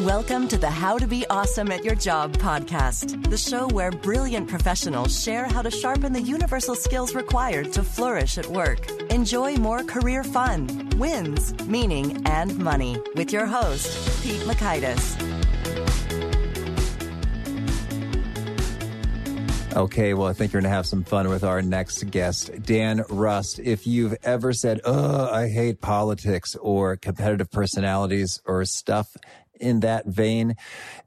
Welcome to the How to Be Awesome at Your Job podcast, the show where brilliant professionals share how to sharpen the universal skills required to flourish at work. Enjoy more career fun, wins, meaning, and money with your host, Pete Mockaitis. Okay, well, I think you're going to have some fun with our next guest, Dan Rust. If you've ever said, oh, I hate politics or competitive personalities or stuff in that vein,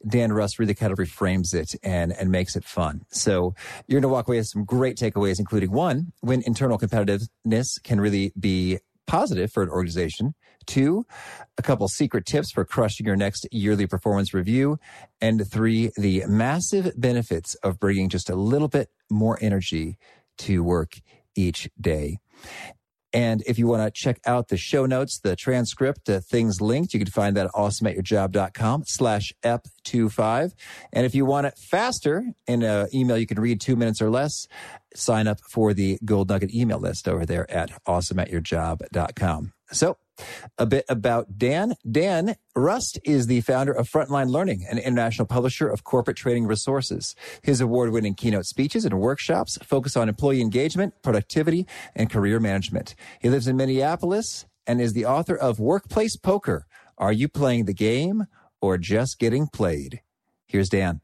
Dan Rust really kind of reframes it and, and makes it fun. So you're going to walk away with some great takeaways, including one, when internal competitiveness can really be positive for an organization. Two, a couple secret tips for crushing your next yearly performance review. And three, the massive benefits of bringing just a little bit more energy to work each day. And if you want to check out the show notes, the transcript, the things linked, you can find that at awesomeatyourjob.com slash ep25. And if you want it faster in an email you can read two minutes or less, sign up for the Gold Nugget email list over there at awesomeatyourjob.com. So a bit about Dan. Dan Rust is the founder of Frontline Learning, an international publisher of corporate training resources. His award winning keynote speeches and workshops focus on employee engagement, productivity, and career management. He lives in Minneapolis and is the author of Workplace Poker. Are you playing the game or just getting played? Here's Dan.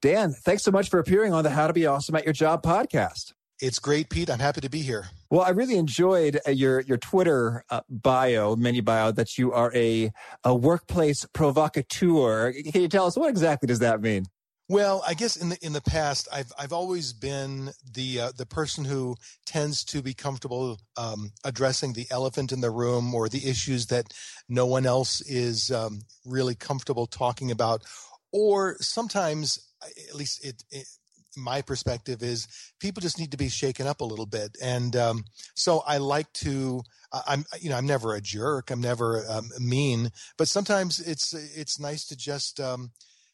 Dan, thanks so much for appearing on the How to Be Awesome at Your Job podcast. It's great, Pete. I'm happy to be here. Well, I really enjoyed uh, your your Twitter uh, bio, mini bio, that you are a a workplace provocateur. Can you tell us what exactly does that mean? Well, I guess in the in the past, I've I've always been the uh, the person who tends to be comfortable um, addressing the elephant in the room or the issues that no one else is um, really comfortable talking about, or sometimes, at least it, it my perspective is people just need to be shaken up a little bit. And um, so I like to. I'm you know I'm never a jerk. I'm never um, mean, but sometimes it's it's nice to just um,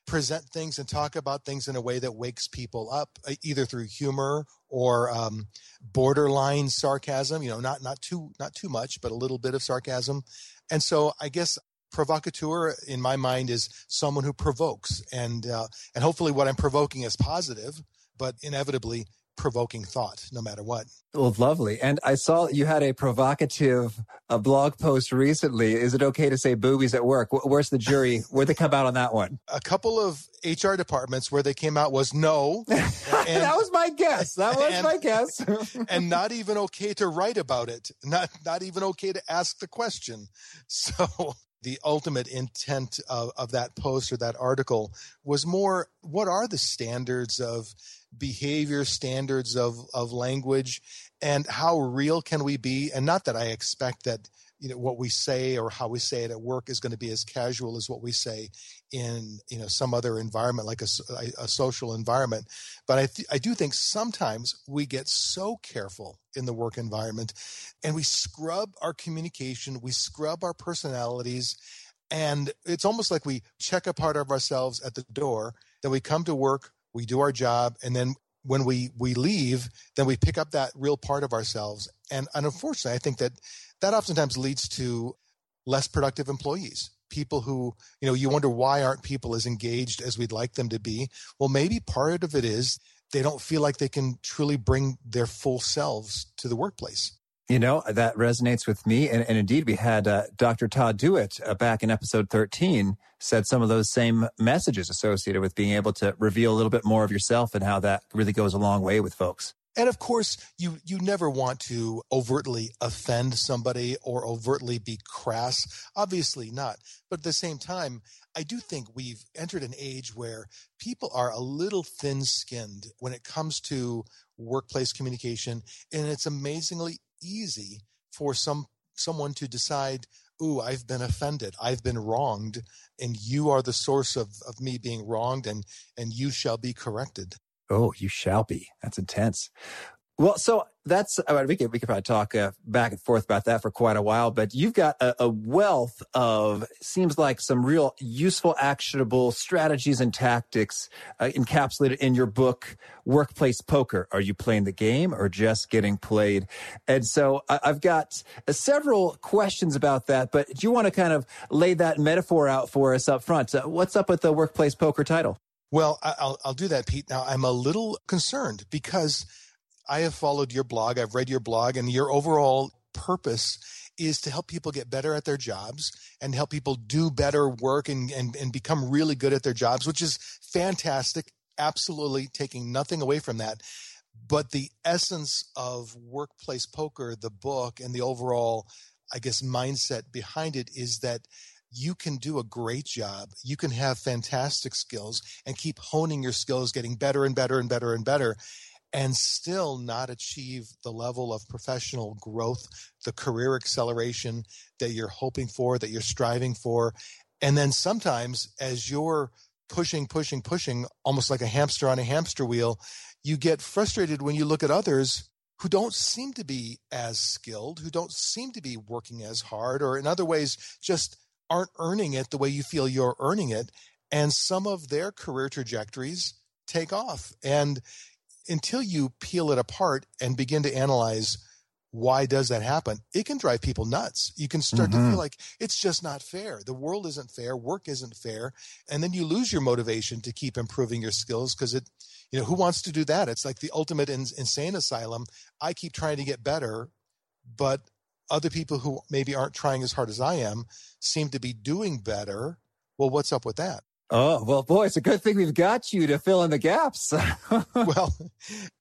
present things and talk about things in a way that wakes people up, uh, either through humor or um, borderline sarcasm. You know, not not too not too much, but a little bit of sarcasm. And so I guess provocateur in my mind is someone who provokes. And uh, and hopefully what i'm provoking is positive but inevitably provoking thought no matter what. Well lovely. And i saw you had a provocative a blog post recently. Is it okay to say boobies at work? Where's the jury? Where'd they come out on that one? A couple of hr departments where they came out was no. And, that was my guess. That was and, my guess. and not even okay to write about it. Not not even okay to ask the question. So the ultimate intent of, of that post or that article was more what are the standards of behavior standards of, of language and how real can we be? And not that i expect that you know what we say or how we say it at work is going to be as casual as what we say in you know some other environment like a, a social environment. But I, th- I do think sometimes we get so careful in the work environment and we scrub our communication we scrub our personalities and it's almost like we check a part of ourselves at the door then we come to work we do our job and then when we we leave then we pick up that real part of ourselves. And, and unfortunately i think that that oftentimes leads to less productive employees people who you know you wonder why aren't people as engaged as we'd like them to be? Well maybe part of it is they don't feel like they can truly bring their full selves to the workplace you know that resonates with me and, and indeed we had uh, dr todd Dewett uh, back in episode 13 said some of those same messages associated with being able to reveal a little bit more of yourself and how that really goes a long way with folks and of course, you you never want to overtly offend somebody or overtly be crass. Obviously not. But at the same time, I do think we've entered an age where people are a little thin-skinned when it comes to workplace communication, and it's amazingly easy for some someone to decide ooh, I've been offended. I've been wronged. And you are the source of, of me being wronged and, and you shall be corrected. Oh, you shall be. That's intense. Well, so that's I mean, we could we could probably talk uh, back and forth about that for quite a while. But you've got a, a, wealth of seems like some real useful, actionable strategies and tactics uh, encapsulated in your book, Workplace Poker. Are you playing the game or just getting played? And so I, have got uh, several questions about that. But do you want to kind of lay that metaphor out for us up front? Uh, what's up with the Workplace Poker title? Well, I'll I'll do that, Pete. Now I'm a little concerned because I have followed your blog, I've read your blog, and your overall purpose is to help people get better at their jobs and help people do better work and, and, and become really good at their jobs, which is fantastic. Absolutely taking nothing away from that. But the essence of workplace poker, the book, and the overall, I guess, mindset behind it is that you can do a great job. You can have fantastic skills and keep honing your skills, getting better and better and better and better and still not achieve the level of professional growth, the career acceleration that you're hoping for, that you're striving for. And then sometimes as you're pushing, pushing, pushing, almost like a hamster on a hamster wheel, you get frustrated when you look at others who don't seem to be as skilled, who don't seem to be working as hard, or in other ways, just aren't earning it the way you feel you're earning it. And some of their career trajectories take off. And until you peel it apart and begin to analyze why does that happen it can drive people nuts. You can start mm-hmm. to feel mm-hmm. like it's just not fair. The world isn't fair. Work isn't fair. And then you lose your motivation to keep improving your skills because it you know who wants to do that? It's like the ultimate in, insane asylum. I keep trying to get better but other people who maybe aren't trying as hard as i am seem to be doing better. Well what's up with that Oh, well, boy, it's a good thing we've got you to fill in the gaps. well,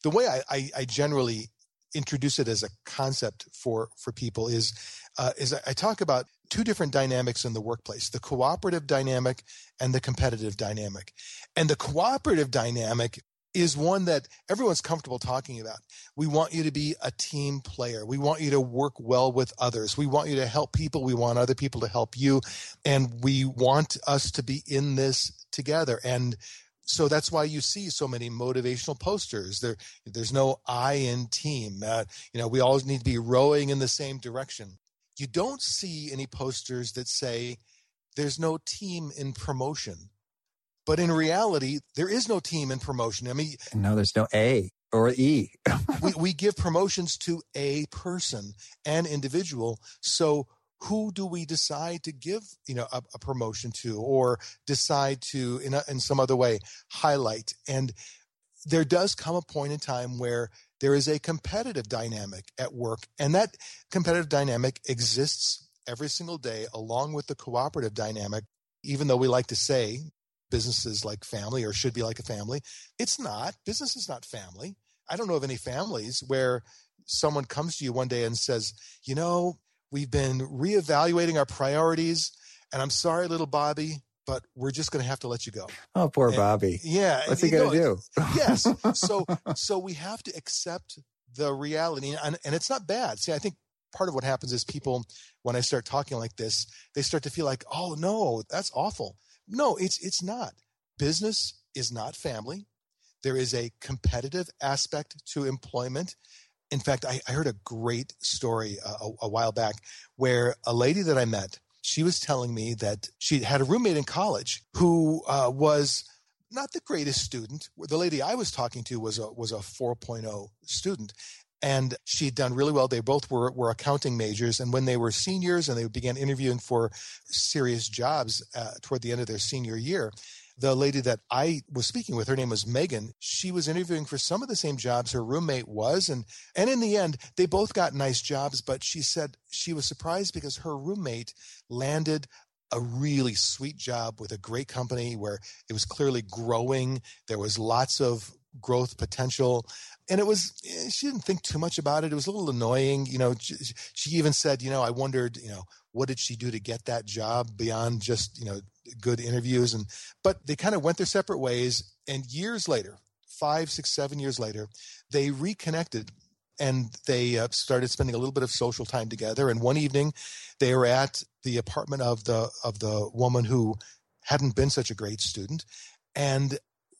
the way I, I, I, generally introduce it as a concept for, for people is, uh, is I talk about two different dynamics in the workplace, the cooperative dynamic and the competitive dynamic. And the cooperative dynamic is one that everyone's comfortable talking about. We want you to be a team player. We want you to work well with others. We want you to help people. We want other people to help you. And we want us to be in this together. And so that's why you see so many motivational posters. There, there's no I in team. Uh, you know, we always need to be rowing in the same direction. You don't see any posters that say there's no team in promotion but in reality, there is no team in promotion. I mean, no, there's no A or E. we, we give promotions to a person, an individual. So who do we decide to give you know a, a promotion to or decide to in, a, in some other way highlight and there does come a point in time where there is a competitive dynamic at work and that competitive dynamic exists every single day along with the cooperative dynamic even though we like to say businesses like family or should be like a family. It's not. Business is not family. I don't know of any families where someone comes to you one day and says, you know, we've been reevaluating our priorities. And I'm sorry, little Bobby, but we're just going to have to let you go. Oh, poor and, Bobby. Yeah. What's he going to do? yes. So, so we have to accept the reality and, and it's not bad. See, I think part of what happens is people, when I start talking like this, they start to feel like, oh no, that's awful. No, it's it's not. Business is not family. There is a competitive aspect to employment. In fact, I, I heard a great story uh, a, a while back where a lady that I met, she was telling me that she had a roommate in college who uh, was not the greatest student. The lady I was talking to was a was a 4.0 student, and she'd done really well. They both were, were accounting majors. And when they were seniors and they began interviewing for serious jobs uh, toward the end of their senior year, the lady that I was speaking with, her name was Megan. She was interviewing for some of the same jobs her roommate was. And, and in the end, they both got nice jobs. But she said she was surprised because her roommate landed a really sweet job with a great company where it was clearly growing. There was lots of growth potential and it was eh, she didn't think too much about it. It was a little annoying you know she even said you know i wondered you know what did she do to get that job beyond just you know good interviews? And but they kind of went their separate ways and years later five six seven years later they reconnected and they uh, started spending a little bit of social time together and one evening they were at the apartment of the of the woman who hadn't been such a great student and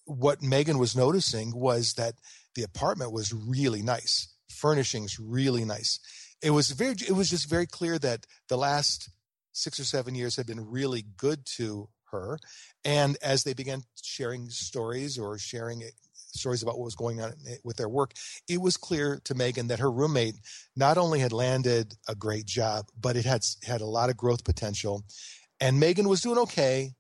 what Megan was noticing was that the apartment was really nice. furnishings really nice. It was very, it was just very clear that the last six or seven years had been really good to her. And as they began sharing stories or sharing stories about what was going on with their work, it was clear to Megan that her roommate not only had landed a great job, but it had had a lot of growth potential. And Megan was doing okay,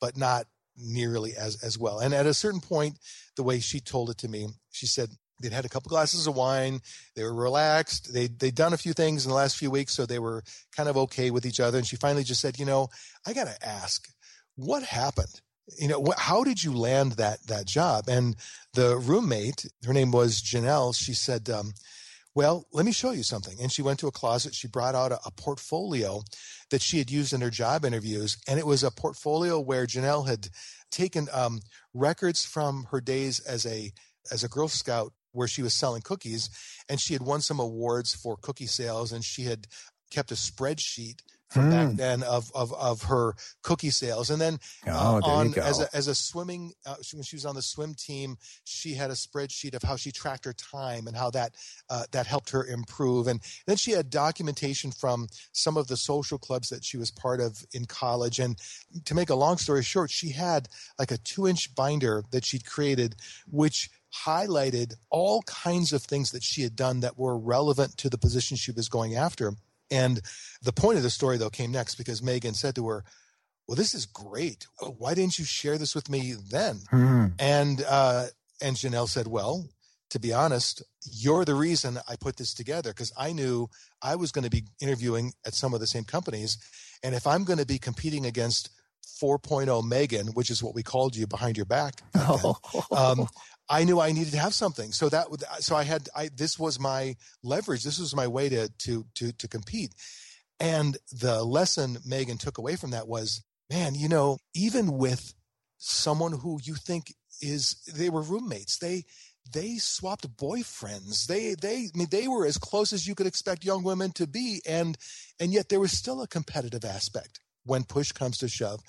but not nearly as as well. And at a certain point, the way she told it to me, she said they'd had a couple glasses of wine, they were relaxed, they they'd done a few things in the last few weeks, so they were kind of okay with each other. And she finally just said, you know, I got to ask, what happened? You know, wh- how did you land that that job? And the roommate, her name was Janelle. She said. Um, well, let me show you something. And she went to a closet. She brought out a, a, portfolio that she had used in her job interviews. And it was a portfolio where Janelle had taken um, records from her days as a as a Girl Scout where she was selling cookies and she had won some awards for cookie sales and she had kept a spreadsheet from back hmm. then of, of of her cookie sales, and then uh, oh, on as a as a swimming uh, when she was on the swim team, she had a spreadsheet of how she tracked her time and how that uh, that helped her improve, and then she had documentation from some of the social clubs that she was part of in college. And to make a long story short, she had like a two inch binder that she'd created, which highlighted all kinds of things that she had done that were relevant to the position she was going after and the point of the story, though, came next because Megan said to her, Well, this is great. Why didn't you share this with me then? Mm-hmm. And, uh, and Janelle said, Well, to be honest, you're the reason I put this together because I knew I was going to be interviewing at some of the same companies. And if I'm going to be competing against 4.0 Megan, which is what we called you behind your back, then, um, I knew I needed to have something. So that so I had I this was my leverage. This was my way to to to to compete. And the lesson Megan took away from that was, man, you know, even with someone who you think is they were roommates, they they swapped boyfriends. They they I mean they were as close as you could expect young women to be and and yet there was still a competitive aspect when push comes to shove.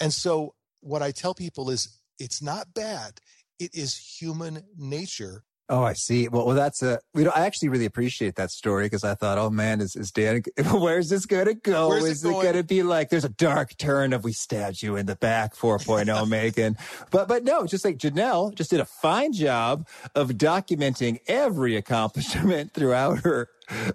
And so what I tell people is it's not bad it is human nature Oh, I see. Well, well, that's a, you know, I actually really appreciate that story because I thought, oh man, is, is Dan, where's this going to go? Where's is it, it going to be like, there's a dark turn of we stabbed you in the back 4.0 Megan. But, but no, just like Janelle just did a fine job of documenting every accomplishment throughout her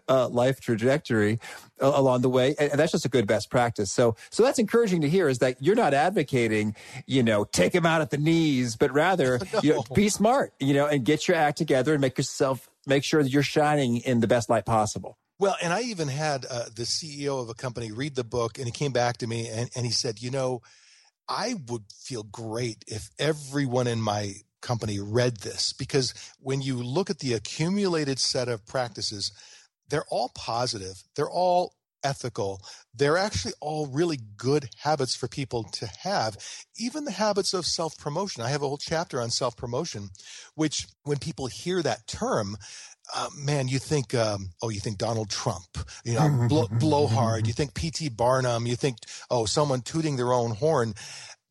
uh, life trajectory uh, along the way. And, and, that's just a good best practice. So, so that's encouraging to hear is that you're not advocating, you know, take him out at the knees, but rather, no. you know, be smart, you know, and get your act together and make yourself, make sure that you're shining in the best light possible. Well, and I even had uh, the CEO of a company read the book and he came back to me and, and he said, you know, I would feel great if everyone in my company read this because when you look at the accumulated set of practices they're all positive. They're all ethical. They're actually all really good habits for people to have. Even the habits of self promotion. I have a whole chapter on self promotion, which when people hear that term, uh, man, you think, um, oh, you think Donald Trump, you know, blow, blowhard. You think P.T. Barnum. You think, oh, someone tooting their own horn.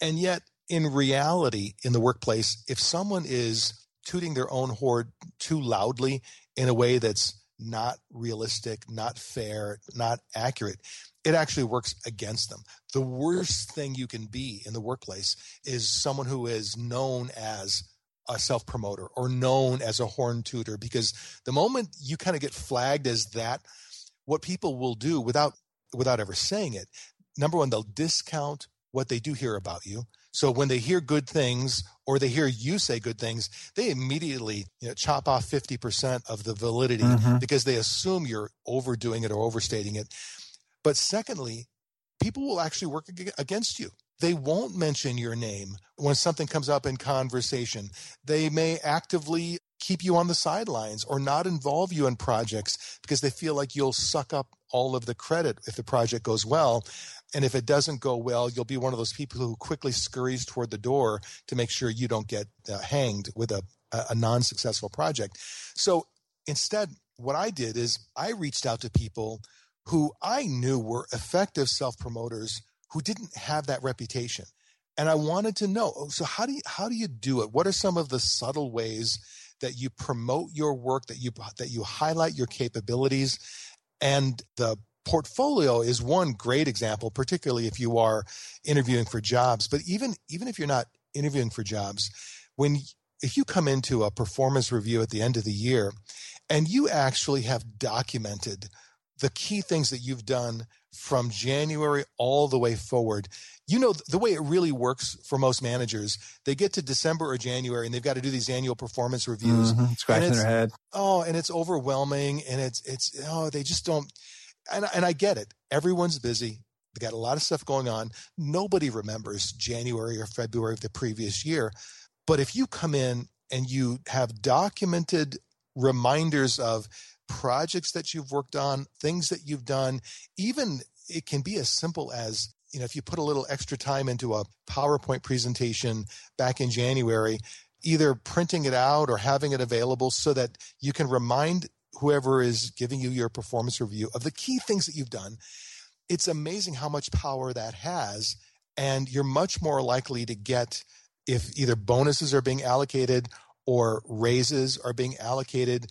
And yet, in reality, in the workplace, if someone is tooting their own horn too loudly in a way that's not realistic, not fair, not accurate, it actually works against them. The worst thing you can be in the workplace is someone who is known as a self promoter or known as a horn tooter because the moment you kind of get flagged as that, what people will do without without ever saying it, number one, they'll discount what they do hear about you. So when they hear good things or they hear you say good things, they immediately you know, chop off 50% of the validity mm-hmm. because they assume you're overdoing it or overstating it. But secondly, people will actually work against you. They won't mention your name when something comes up in conversation. They may actively keep you on the sidelines or not involve you in projects because they feel like you'll suck up all of the credit if the project goes well. And if it doesn't go well, you'll be one of those people who quickly scurries toward the door to make sure you don't get uh, hanged with a, a non successful project. So instead, what I did is I reached out to people who I knew were effective self promoters who didn't have that reputation. And I wanted to know, oh, so how do you, how do you do it? What are some of the subtle ways that you promote your work, that you that you highlight your capabilities, and the portfolio is one great example, particularly if you are interviewing for jobs. But even even if you're not interviewing for jobs, when if you come into a performance review at the end of the year and you actually have documented the key things that you've done from January all the way forward. You know, the way it really works for most managers, they get to December or January and they've got to do these annual performance reviews. Mm-hmm. Scratching their head. Oh, and it's overwhelming and it's, it's, oh, they just don't. And, and I get it. Everyone's busy. They got a lot of stuff going on. Nobody remembers January or February of the previous year. But if you come in and you have documented reminders of projects that you've worked on, things that you've done, even it can be as simple as you know if you put a little extra time into a PowerPoint presentation back in January, either printing it out or having it available so that you can remind whoever is giving you your performance review of the key things that you've done. It's amazing how much power that has and you're much more likely to get if either bonuses are being allocated or raises are being allocated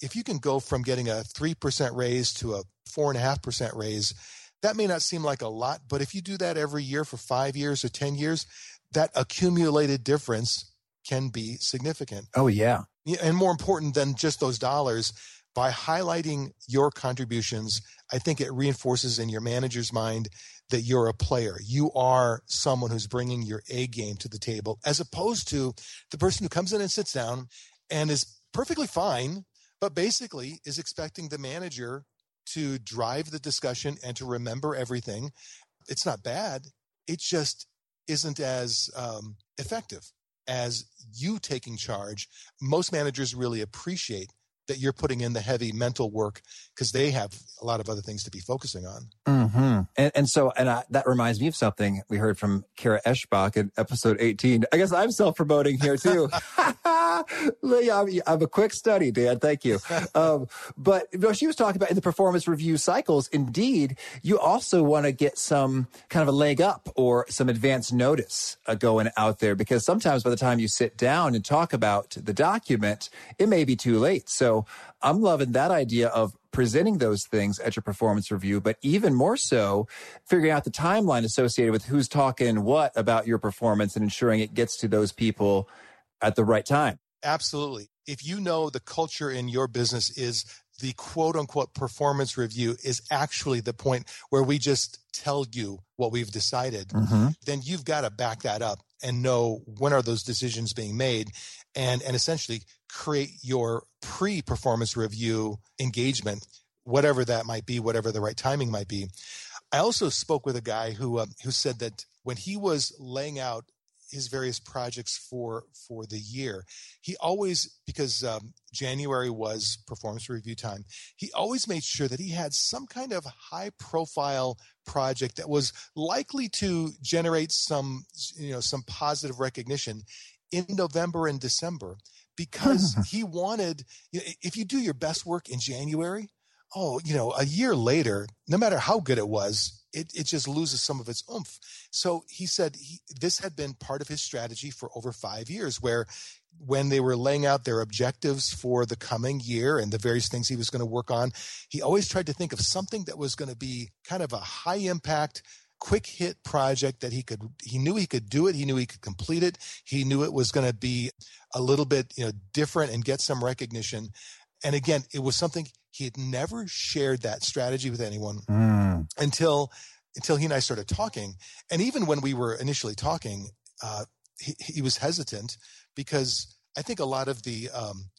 if you can go from getting a 3% raise to a 4.5% raise, that may not seem like a lot, but if you do that every year for five years or 10 years, that accumulated difference can be significant. Oh, yeah. And more important than just those dollars, by highlighting your contributions, I think it reinforces in your manager's mind that you're a player. You are someone who's bringing your A game to the table, as opposed to the person who comes in and sits down and is perfectly fine but basically is expecting the manager to drive the discussion and to remember everything. It's not bad. It just isn't as um, effective as you taking charge. Most managers really appreciate that you're putting in the heavy mental work because they have a lot of other things to be focusing on. Mm-hmm. And, and, so, and I, that reminds me of something we heard from Kara Eschbach in episode 18. I guess I'm self promoting here too. yeah, I'm a quick study, Dan. Thank you. Um, but you know, she was talking about in the performance review cycles, indeed, you also want to get some kind of a leg up or some advance notice uh, going out there because sometimes by the time you sit down and talk about the document, it may be too late. So I'm loving that idea of presenting those things at your performance review, but even more so, figuring out the timeline associated with who's talking what about your performance and ensuring it gets to those people at the right time. Absolutely. If you know the culture in your business is the quote unquote performance review is actually the point where we just tell you what we've decided, mm-hmm. then you've got to back that up and know when are those decisions being made and, and essentially create your pre performance review engagement, whatever that might be, whatever the right timing might be. I also spoke with a guy who, uh, who said that when he was laying out his various projects for for the year. He always because um, January was performance review time. He always made sure that he had some kind of high profile project that was likely to generate some you know some positive recognition in November and December because he wanted you know, if you do your best work in January, oh, you know, a year later, no matter how good it was, it, it just loses some of its oomph. So he said he, this had been part of his strategy for over five years, where when they were laying out their objectives for the coming year and the various things he was going to work on, he always tried to think of something that was going to be kind of a high impact, quick hit project that he could he knew he could do it he knew he could complete it he knew it was going to be a little bit you know different and get some recognition and again it was something he had never shared that strategy with anyone mm. until until he and I started talking. And even when we were initially talking, uh, he, he, was hesitant because I think a lot of the um,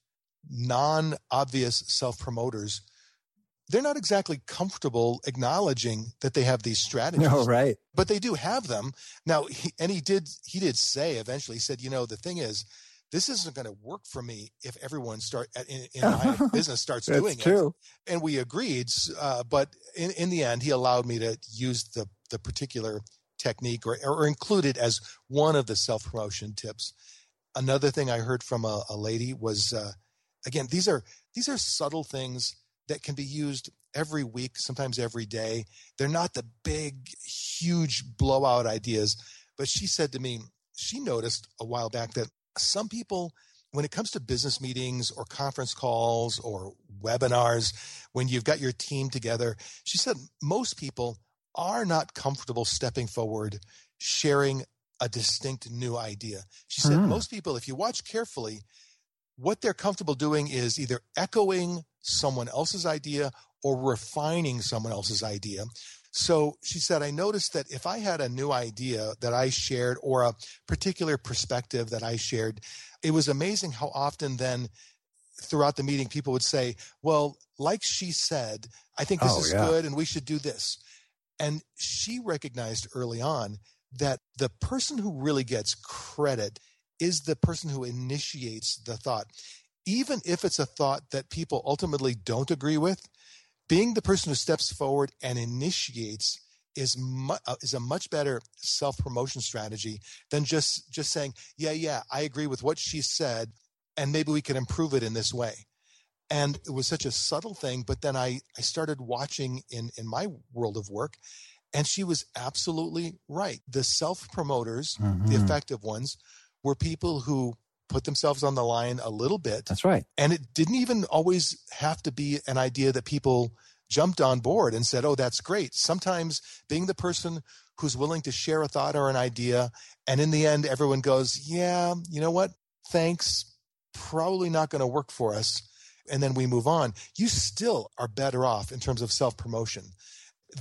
non-obvious self-promoters they're not exactly comfortable acknowledging that they have these strategies. No, right. But they do have them. Now, he, and he did, he did say eventually, he said, you know, the thing is, this isn't going to work for me if everyone start in, in my business starts doing true. it. And we agreed, uh, but in, in the end, he allowed me to use the the particular technique or, or include it as one of the self promotion tips. Another thing I heard from a, a lady was, uh, again, these are these are subtle things that can be used every week, sometimes every day. They're not the big, huge blowout ideas. But she said to me, she noticed a while back that some people when it comes to business meetings or conference calls or webinars, when you've got your team together, she said most people are not comfortable stepping forward, sharing a distinct new idea. She said mm. most people, if you watch carefully, what they're comfortable doing is either echoing someone else's idea or refining someone else's idea. So she said, I noticed that if I had a new idea that I shared or a particular perspective that I shared, it was amazing how often then throughout the meeting people would say, Well, like she said, I think this oh, is yeah. good and we should do this. And she recognized early on that the person who really gets credit is the person who initiates the thought. Even if it's a thought that people ultimately don't agree with, being the person who steps forward and initiates is mu- uh, is a much better self promotion strategy than just just saying, yeah, yeah, I agree with what she said, and maybe we can improve it in this way. And it was such a subtle thing, but then I I started watching in in my world of work, and she was absolutely right. The self promoters, mm-hmm. the effective ones, were people who put themselves on the line a little bit. That's right. And it didn't even always have to be an idea that people jumped on board and said, oh, that's great. Sometimes being the person who's willing to share a thought or an idea, and in the end, everyone goes, yeah, you know what? Thanks. Probably not going to work for us. And then we move on. You still are better off in terms of self promotion.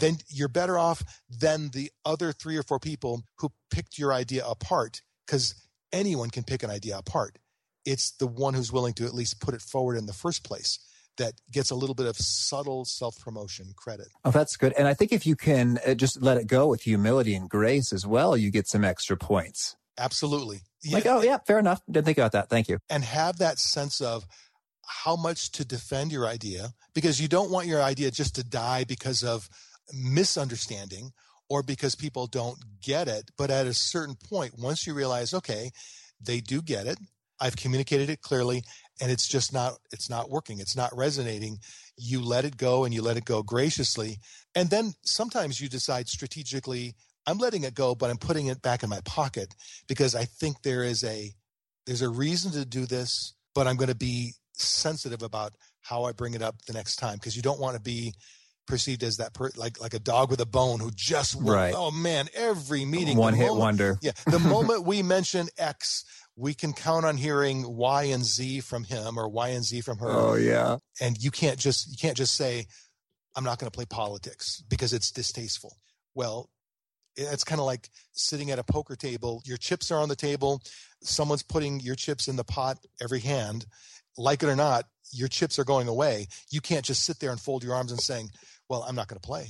Then you're better off than the other three or four people who picked your idea apart because anyone can pick an idea apart. It's the one who's willing to at least put it forward in the first place that gets a little bit of subtle self promotion credit. Oh, that's good. And I think if you can uh, just let it go with humility and grace as well, you get some extra points. Absolutely. Like, yeah. oh, yeah, fair enough. Didn't think about that. Thank you. And have that sense of how much to defend your idea because you don't want your idea just to die because of misunderstanding or because people don't get it. But at a certain point, once you realize, okay, they do get it, I've communicated it clearly, and it's just not it's not working it's not resonating you let it go and you let it go graciously and then sometimes you decide strategically i'm letting it go but i'm putting it back in my pocket because i think there is a there's a reason to do this but i'm going to be sensitive about how i bring it up the next time because you don't want to be perceived as that per, like like a dog with a bone who just right. oh man every meeting one hit moment, wonder. yeah the moment we mention x we can count on hearing y and z from him or y and z from her. Oh yeah. And you can't just you can't just say i'm not going to play politics because it's distasteful. Well it's kind of like sitting at a poker table your chips are on the table someone's putting your chips in the pot every hand. Like it or not your chips are going away. You can't just sit there and fold your arms and saying well, I'm not going to play.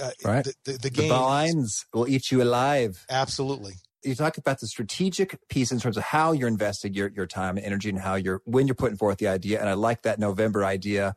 Uh, right. The, the, the game. The blinds will eat you alive. Absolutely. You talk about the strategic piece in terms of how you're investing your, your time and energy and how you're, when you're putting forth the idea. And I like that November idea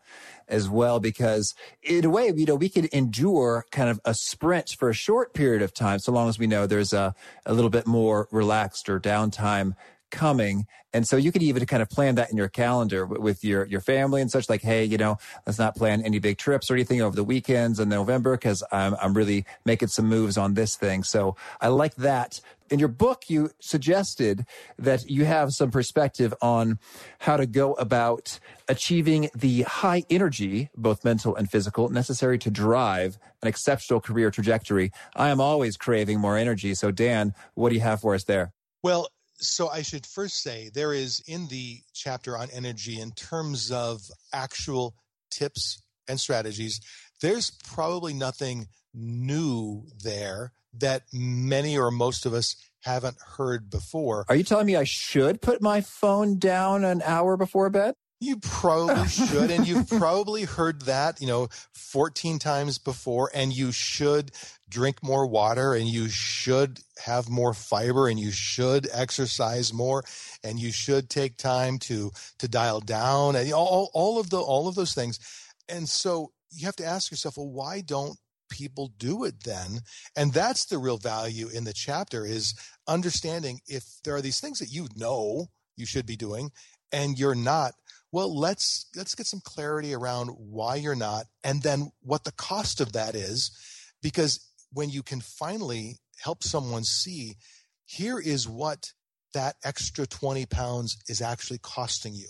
as well, because in a way, you know, we can endure kind of a sprint for a short period of time, so long as we know there's a, a little bit more relaxed or downtime coming. And so you could even kind of plan that in your calendar with your, your family and such like, Hey, you know, let's not plan any big trips or anything over the weekends in November because I'm, I'm really making some moves on this thing. So I like that. In your book, you suggested that you have some perspective on how to go about achieving the high energy, both mental and physical, necessary to drive an exceptional career trajectory. I am always craving more energy. So Dan, what do you have for us there? Well, so I should first say there is in the chapter on energy, in terms of actual tips and strategies, there's probably nothing new there that many or most of us haven't heard before. Are you telling me I should put my phone down an hour before bed? You probably should. And you've probably heard that, you know, 14 times before. And you should drink more water and you should have more fiber and you should exercise more and you should take time to to dial down and all, all of the all of those things. And so you have to ask yourself, well, why don't people do it then? And that's the real value in the chapter is understanding if there are these things that you know you should be doing and you're not well let's let's get some clarity around why you're not and then what the cost of that is because when you can finally help someone see here is what that extra 20 pounds is actually costing you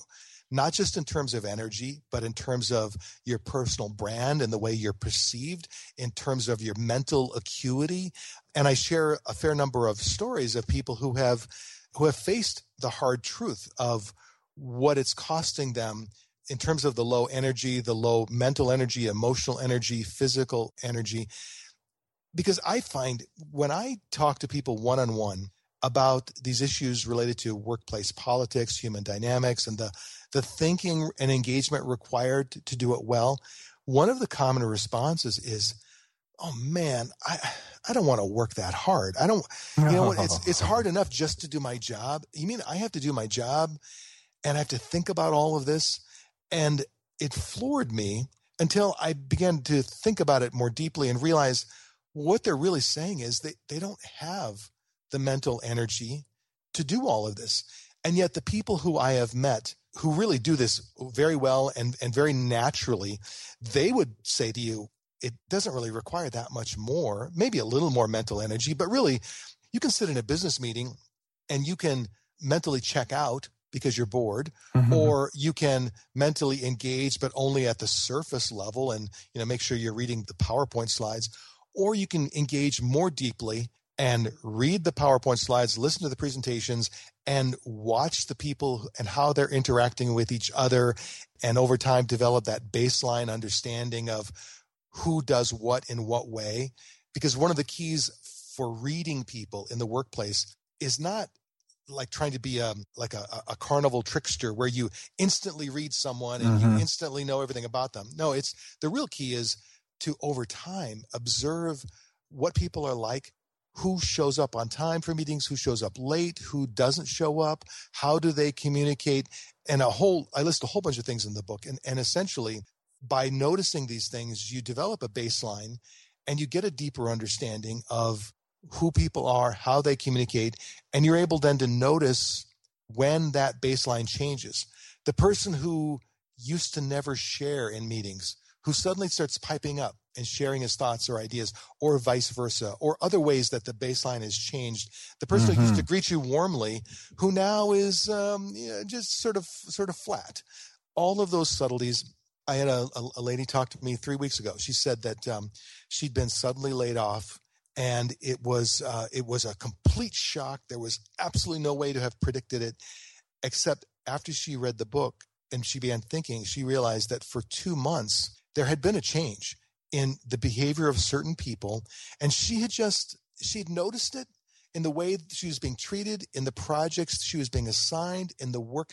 not just in terms of energy, but in terms of your personal brand and the way you're perceived, in terms of your mental acuity. And I share a fair number of stories of people who have who have faced the hard truth of what it's costing them in terms of the low energy, the low mental energy, emotional energy, physical energy. Because I find when I talk to people one on one about these issues related to workplace politics, human dynamics, and the, the thinking and engagement required to, to do it well, one of the common responses is, oh man, I, I don't want to work that hard. I don't, you know, it's, it's hard enough just to do my job. You mean I have to do my job and I have to think about all of this? And it floored me until I began to think about it more deeply and realize what they're really saying is they, they don't have the mental energy to do all of this. And yet the people who I have met who really do this very well and, and very naturally, they would say to you, it doesn't really require that much more, maybe a little more mental energy, but really you can sit in a business meeting and you can mentally check out because you're bored mm-hmm. or you can mentally engage but only at the surface level and you know make sure you're reading the powerpoint slides or you can engage more deeply and read the powerpoint slides listen to the presentations and watch the people and how they're interacting with each other and over time develop that baseline understanding of who does what in what way because one of the keys for reading people in the workplace is not like trying to be a um, like a, a carnival trickster where you instantly read someone and mm-hmm. you instantly know everything about them. No, it's the real key is to over time observe what people are like, who shows up on time for meetings, who shows up late, who doesn't show up, how do they communicate, and a whole I list a whole bunch of things in the book. And and essentially by noticing these things, you develop a baseline and you get a deeper understanding of who people are, how they communicate, and you're able then to notice when that baseline changes. The person who used to never share in meetings, who suddenly starts piping up and sharing his thoughts or ideas, or vice versa, or other ways that the baseline has changed. The person mm-hmm. who used to mm-hmm. greet you warmly, who now is um, just sort of sort of flat. All of those subtleties. I had a, a, lady talk to me three weeks ago. She said that um, she'd been suddenly laid off and it was uh, it was a complete shock. There was absolutely no way to have predicted it, except after she read the book and she began thinking, she realized that for two months there had been a change in the behavior of certain people, and she had just she had noticed it in the way she was being treated, in the projects she was being assigned, in the work,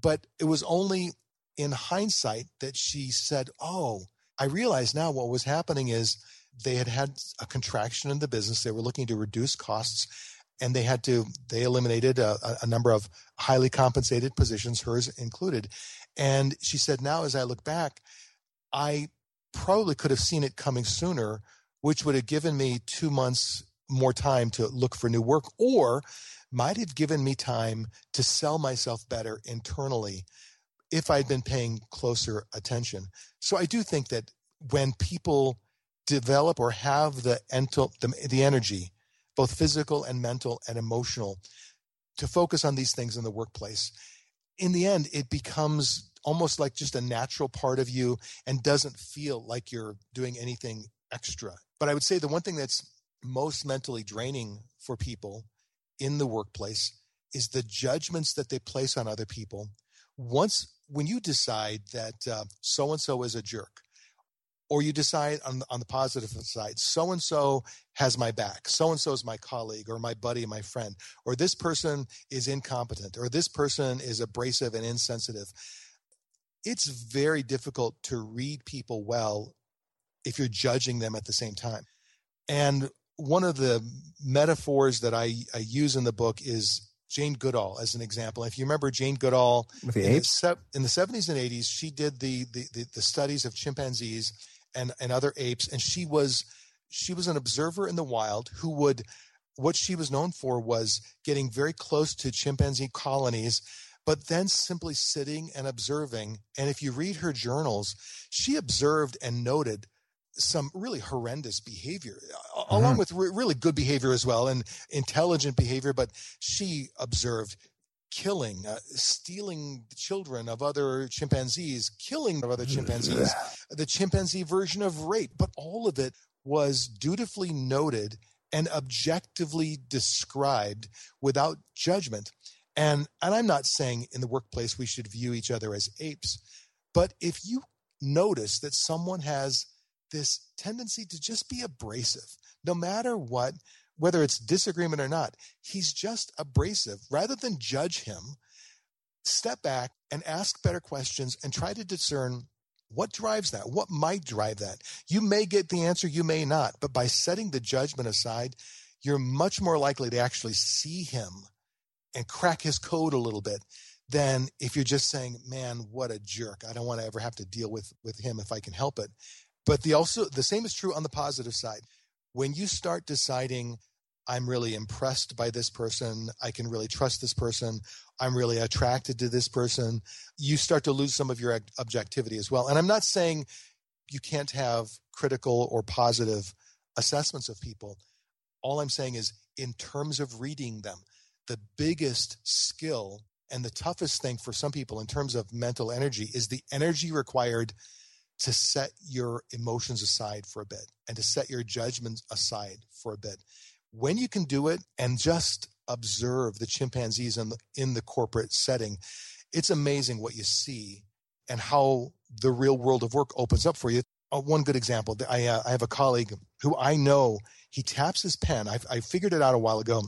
but it was only in hindsight that she said, "Oh, I realize now what was happening is." They had had a contraction in the business. They were looking to reduce costs and they had to, they eliminated a, a number of highly compensated positions, hers included. And she said, now as I look back, I probably could have seen it coming sooner, which would have given me two months more time to look for new work or might have given me time to sell myself better internally if I'd been paying closer attention. So I do think that when people develop or have the, ental, the, the energy, both physical and mental and emotional, to focus on these things in the workplace, in the end, it becomes almost like just a natural part of you and doesn't feel like you're doing anything extra. But I would say the one thing that's most mentally draining for people in the workplace is the judgments that they place on other people. Once, when you decide that so and so is a jerk, or you decide on, on the positive side so and so has my back so and so is my colleague or my buddy my friend or this person is incompetent or this person is abrasive and insensitive. It's very difficult to read people well if you're judging them at the same time. And one of the metaphors that I, I use in the book is Jane Goodall as an example. If you remember Jane Goodall in the, in, the, 70s and 80s, she did the, the, the, the studies of chimpanzees and, and other apes. And she was she was an observer in the wild who would what she was known for was getting very close to chimpanzee colonies but then simply sitting and observing and if you read her journals she observed and noted some really horrendous behavior, mm-hmm. along with re- really good behavior as well and intelligent behavior. But she observed killing, uh, stealing children of other chimpanzees, killing of other chimpanzees, the chimpanzee version of rape. But all of it was dutifully noted and objectively described without judgment. And, and I'm not saying in the workplace we should view each other as apes, but if you notice that someone has this tendency to just be abrasive, no matter what, whether it's disagreement or not, he's just abrasive. Rather than judge him, step back and ask better questions and try to discern what drives that? What might drive that? You may get the answer, you may not, but by setting the judgment aside, you're much more likely to actually see him and crack his code a little bit than if you're just saying, "Man, what a jerk! I don't want to ever have to deal with with him if I can help it." But the also the same is true on the positive side. When you start deciding, "I'm really impressed by this person. I can really trust this person. I'm really attracted to this person," you start to lose some of your objectivity as well. And I'm not saying you can't have critical or positive assessments of people. All I'm saying is, in terms of reading them, the biggest skill and the toughest thing for some people in terms of mental energy is the energy required to set your emotions aside for a bit and to set your judgments aside for a bit. When you can do it and just observe the chimpanzees in the, in the corporate setting, it's amazing what you see and how the real world of work opens up for you. Uh, one good example, I, uh, I have a colleague who I know he taps his pen. I, I figured it out a while ago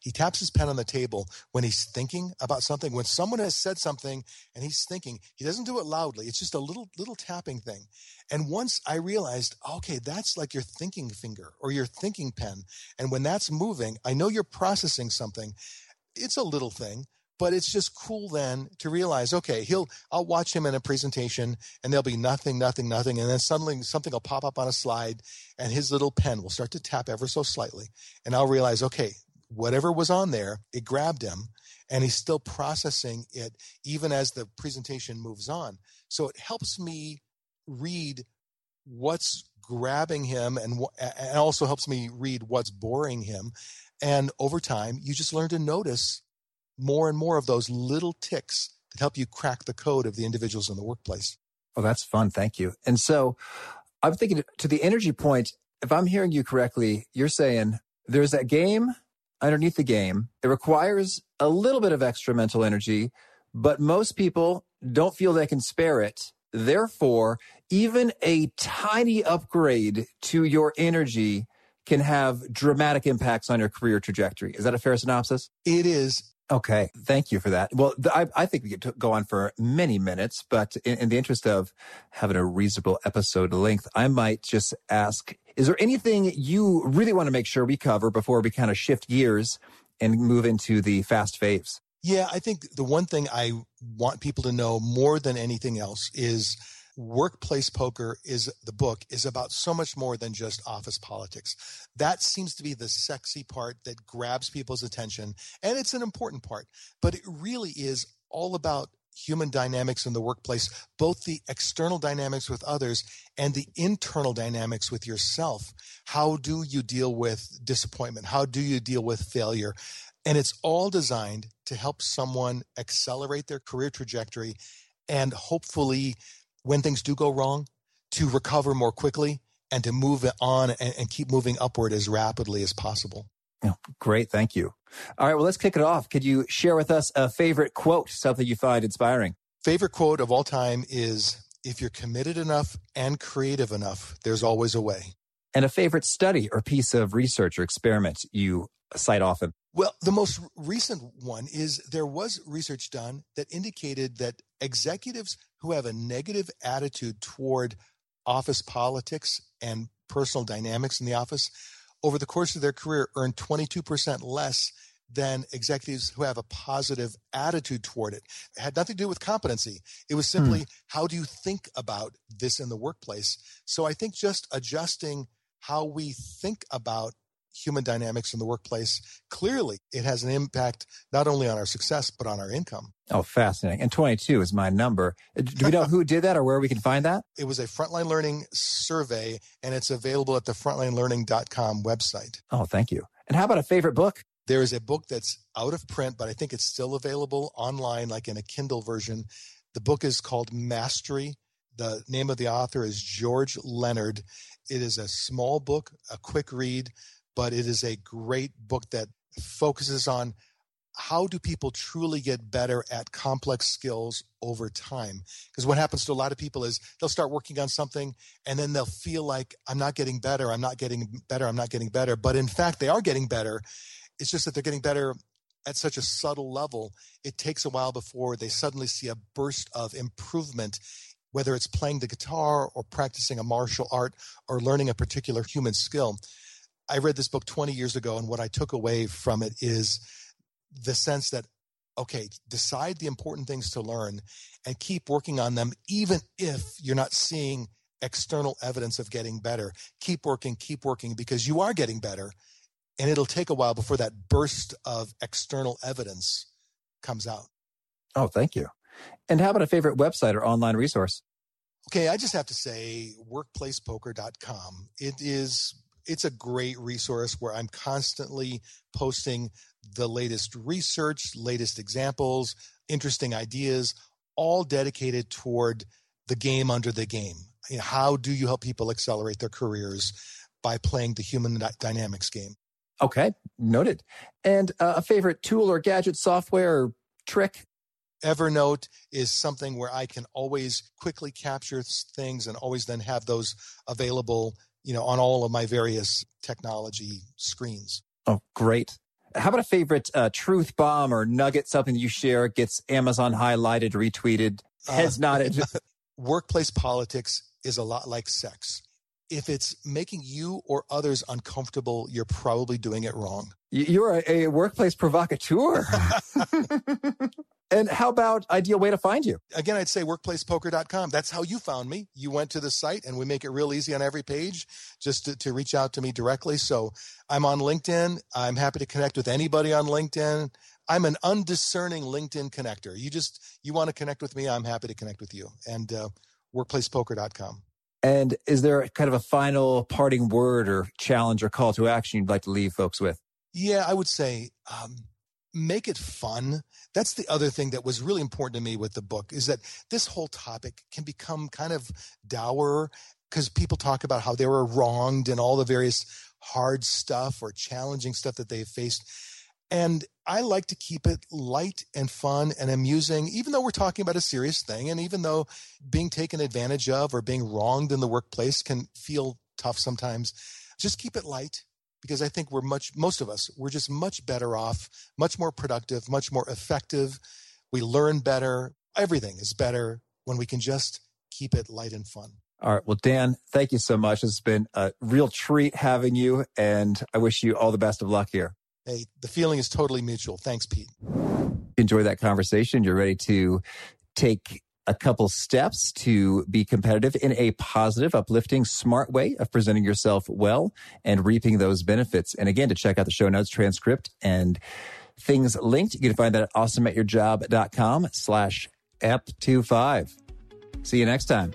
he taps his pen on the table when he's thinking about something. When someone has said something and he's thinking, he doesn't do it loudly. It's just a little little tapping thing. And once I realized, okay, that's like your thinking finger or your thinking pen. And when that's moving, I know you're processing something. It's a little thing, but it's just cool then to realize okay he'll i'll watch him in a presentation and there'll be nothing nothing nothing and then suddenly something will pop up on a slide and his little pen will start to tap ever so slightly and i'll realize okay whatever was on there, it grabbed him and he's still processing it even as the presentation moves on. So it helps me read what's grabbing him and, and also helps me read what's boring him. And over time, you just learn to notice more and more of those little tics that help you crack the code of the individuals in the workplace. Oh, that's fun. Thank you. And so I'm thinking to the energy point, if I'm hearing you correctly, you're saying there's a game underneath the game. It requires a little bit of extra mental energy, but most people don't feel they can spare it. Therefore, even a tiny upgrade to your energy can have dramatic impacts on your career trajectory. Is that a fair synopsis? It is. Okay, thank you for that. Well, I, I think we could go on for many minutes, but in, in, the interest of having a reasonable episode length, I might just ask is there anything you really want to make sure we cover before we kind of shift gears and move into the fast faves? Yeah, I think the one thing I want people to know more than anything else is workplace poker is the book is about so much more than just office politics. That seems to be the sexy part that grabs people's attention and it's an important part, but it really is all about human dynamics in the workplace, both the external dynamics with others and the internal dynamics with yourself. How do you deal with disappointment? How do you deal with failure? And it's all designed to help someone accelerate their career trajectory and hopefully, when things do go wrong, to recover more quickly and to move on and, and keep moving upward as rapidly as possible. Oh, great. Thank you. All right. Well, let's kick it off. Could you share with us a favorite quote, something you find inspiring? Favorite quote of all time is If you're committed enough and creative enough, there's always a way. And a favorite study or piece of research or experiment you cite often? Well, the most recent one is there was research done that indicated that executives who have a negative attitude toward office politics and personal dynamics in the office over the course of their career earn 22% less than executives who have a positive attitude toward it. It had nothing to do with competency. It was simply hmm. how do you think about this in the workplace? So I think just adjusting how we think about human dynamics in the workplace, clearly it has an impact not only on our success, but on our income. Oh, fascinating. And 22 is my number. Uh, do we know who did that or where we can find that? It was a Frontline Learning survey, and it's available at the frontlinelearning.com website. Oh, thank you. And how about a favorite book? There is a book that's out of print, but I think it's still available online, like in a Kindle version. The book is called Mastery. The name of the author is George Leonard. It is a small book, a quick read, but it is a great book that focuses on how do people truly get better at complex skills over time. Because what happens to a lot of people is they'll start working on something and then they'll feel like i'm not getting better. I'm not getting better. I'm not getting better. But in fact they are getting better. It's just that they're getting better at such a subtle level. It takes a while before they suddenly see a burst of improvement whether it's playing the guitar or practicing a martial art or learning a particular human skill I read this book 20 years ago, and what I took away from it is the sense that, okay, decide the important things to learn and keep working on them, even if you're not seeing external evidence of getting better. Keep working, keep working, because you are getting better. And it'll take a while before that burst of external evidence comes out. Oh, thank you. And how about a favorite website or online resource? Okay, I just have to say workplacepoker.com. It is it's a great resource where I'm constantly posting the latest research, latest examples, interesting ideas, all dedicated toward the game under the game. You know, how do you help people accelerate their careers by playing the human dynamics game? Okay, noted. And uh, a favorite tool or gadget, software, or trick? Evernote is something where I can always quickly capture things and always then have those available you know, on all of my various technology screens. Oh, great. How about a favorite uh, truth bomb or nugget, something that you share, gets Amazon highlighted, retweeted, heads uh, nodded? workplace politics is a lot like sex. If it's making you or others uncomfortable, you're probably doing it wrong. You're a, a workplace provocateur. And how about ideal way to find you? Again, I'd say workplacepoker.com. That's how you found me. You went to the site and we make it real easy on every page just to, to reach out to me directly. So I'm on LinkedIn. I'm happy to connect with anybody on LinkedIn. I'm an undiscerning LinkedIn connector. You just, you want to connect with me. I'm happy to connect with you and uh, workplacepoker.com. And is there kind of a final parting word or challenge or call to action you'd like to leave folks with? Yeah, I would say, um, make it fun. That's the other thing that was really important to me with the book is that this whole topic can become kind of dour because people talk about how they were wronged and all the various hard stuff or challenging stuff that they've faced. And I like to keep it light and fun and amusing, even though we're talking about a serious thing. And even though being taken advantage of or being wronged in the workplace can feel tough sometimes, just keep it light because I think we're much, most of us, we're just much better off, much more productive, much more effective. We learn better. Everything is better when we can just keep it light and fun. All right. Well, Dan, thank you so much. It's been a real treat having you, and I wish you all the best of luck here. Hey, the feeling is totally mutual. Thanks, Pete. Enjoy that conversation. You're ready to take a couple steps to be competitive in a positive, uplifting, smart way of presenting yourself well and reaping those benefits. And again, to check out the show notes, transcript, and things linked, you can find that at awesomeatyourjob.com slash ep25. See you next time.